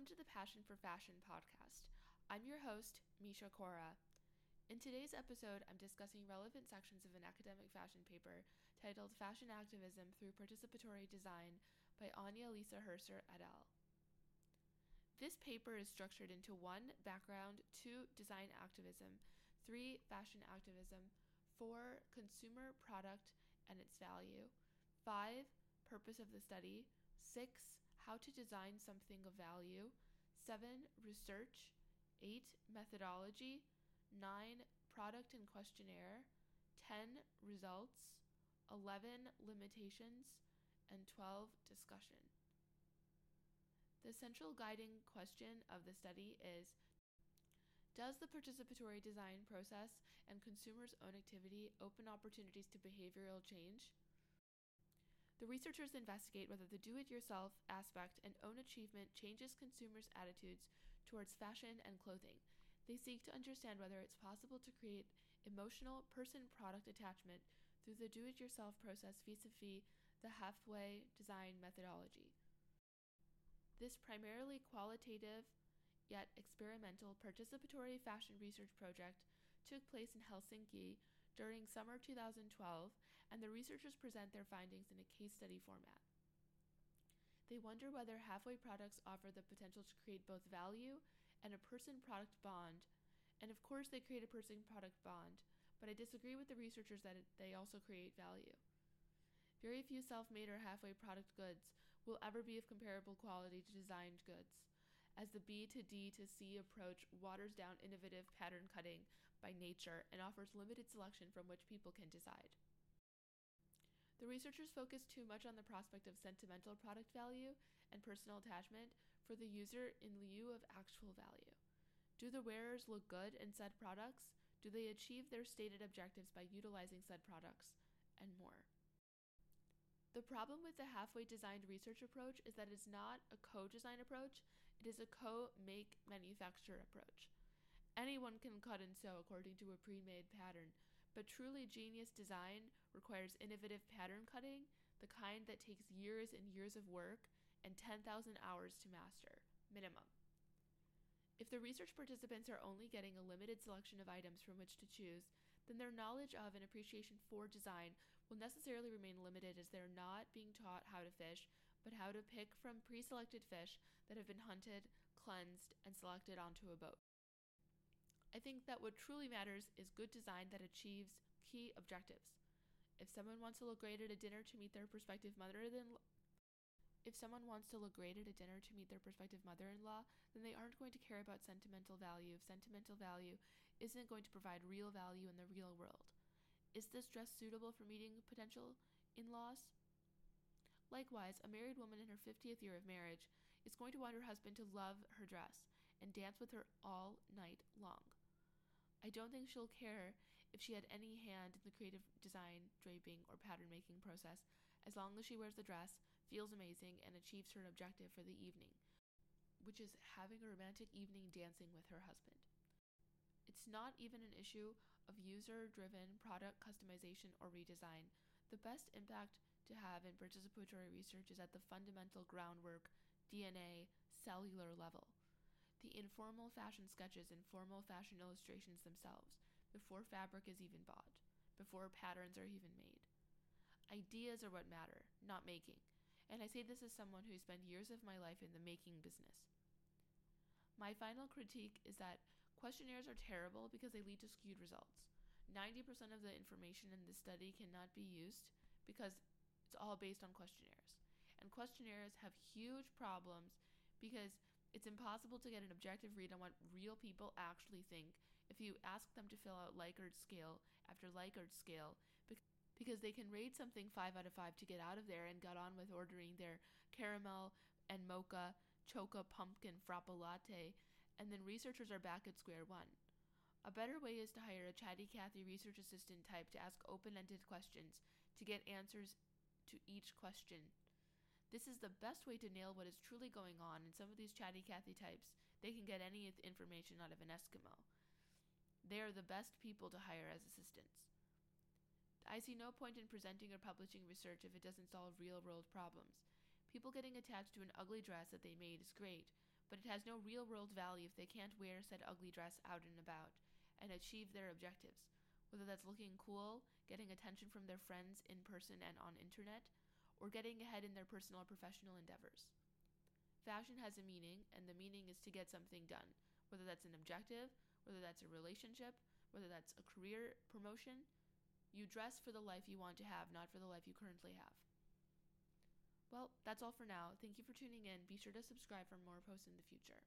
Welcome to the Passion for Fashion podcast. I'm your host, Misha Kaura. In today's episode, I'm discussing relevant sections of an academic fashion paper titled Fashion Activism Through Participatory Design by Anja-Lisa Hirscher et al. This paper is structured into one background, two design activism, three fashion activism, four consumer product and its value, five purpose of the study, six how to design something of value, seven research, eight methodology, nine product and questionnaire, 10 results, 11 limitations, and 12 discussion. The central guiding question of the study is Does the participatory design process and consumers' own activity open opportunities to behavioral change? The researchers investigate whether the do it yourself aspect and own achievement changes consumers' attitudes towards fashion and clothing. They seek to understand whether it's possible to create emotional person product attachment through the do it yourself process vis a vis the halfway design methodology. This primarily qualitative yet experimental participatory fashion research project took place in Helsinki during summer 2012, and the researchers present their findings in a case study format. They wonder whether halfway products offer the potential to create both value and a person product bond, and of course, they create a person product bond, but I disagree with the researchers that they also create value. Very few self made or halfway product goods will ever be of comparable quality to designed goods, as the B to D to C approach waters down innovative pattern cutting by nature and offers limited selection from which people can decide. The researchers focus too much on the prospect of sentimental product value and personal attachment for the user in lieu of actual value. Do the wearers look good in said products? Do they achieve their stated objectives by utilizing said products? And more. The problem with the halfway designed research approach is that it's not a co design approach, it is a co make manufacture approach. Anyone can cut and sew according to a pre made pattern, but truly genius design requires innovative pattern cutting, the kind that takes years and years of work and 10,000 hours to master, minimum. If the research participants are only getting a limited selection of items from which to choose, then their knowledge of and appreciation for design will necessarily remain limited as they're not being taught how to fish, but how to pick from pre selected fish that have been hunted, cleansed, and selected onto a boat. I think that what truly matters is good design that achieves key objectives. If someone wants to look great at a dinner to meet their prospective mother in if someone wants to look great at a dinner to meet their prospective mother in law, then they aren't going to care about sentimental value if sentimental value isn't going to provide real value in the real world. Is this dress suitable for meeting potential in laws? Likewise, a married woman in her 50th year of marriage is going to want her husband to love her dress and dance with her all night long. I don't think she'll care if she had any hand in the creative design, draping, or pattern making process as long as she wears the dress, feels amazing, and achieves her objective for the evening, which is having a romantic evening dancing with her husband. It's not even an issue of user driven product customization or redesign. The best impact to have in participatory research is at the fundamental groundwork, DNA, cellular level the informal fashion sketches and formal fashion illustrations themselves, before fabric is even bought, before patterns are even made. Ideas are what matter, not making, and I say this as someone who spent years of my life in the making business. My final critique is that questionnaires are terrible because they lead to skewed results. 90% of the information in this study cannot be used because it's all based on questionnaires. And questionnaires have huge problems because it's impossible to get an objective read on what real people actually think if you ask them to fill out Likert scale after Likert scale because they can rate something 5 out of 5 to get out of there and got on with ordering their caramel and mocha choca pumpkin frappa latte and then researchers are back at square one. A better way is to hire a chatty Cathy research assistant type to ask open ended questions to get answers to each question this is the best way to nail what is truly going on in some of these chatty Cathy types. They can get any information out of an Eskimo. They are the best people to hire as assistants. I see no point in presenting or publishing research if it doesn't solve real world problems. People getting attached to an ugly dress that they made is great, but it has no real world value if they can't wear said ugly dress out and about and achieve their objectives, whether that's looking cool, getting attention from their friends in person and on internet, or getting ahead in their personal or professional endeavors. Fashion has a meaning, and the meaning is to get something done, whether that's an objective, whether that's a relationship, whether that's a career promotion. You dress for the life you want to have, not for the life you currently have. Well, that's all for now. Thank you for tuning in. Be sure to subscribe for more posts in the future.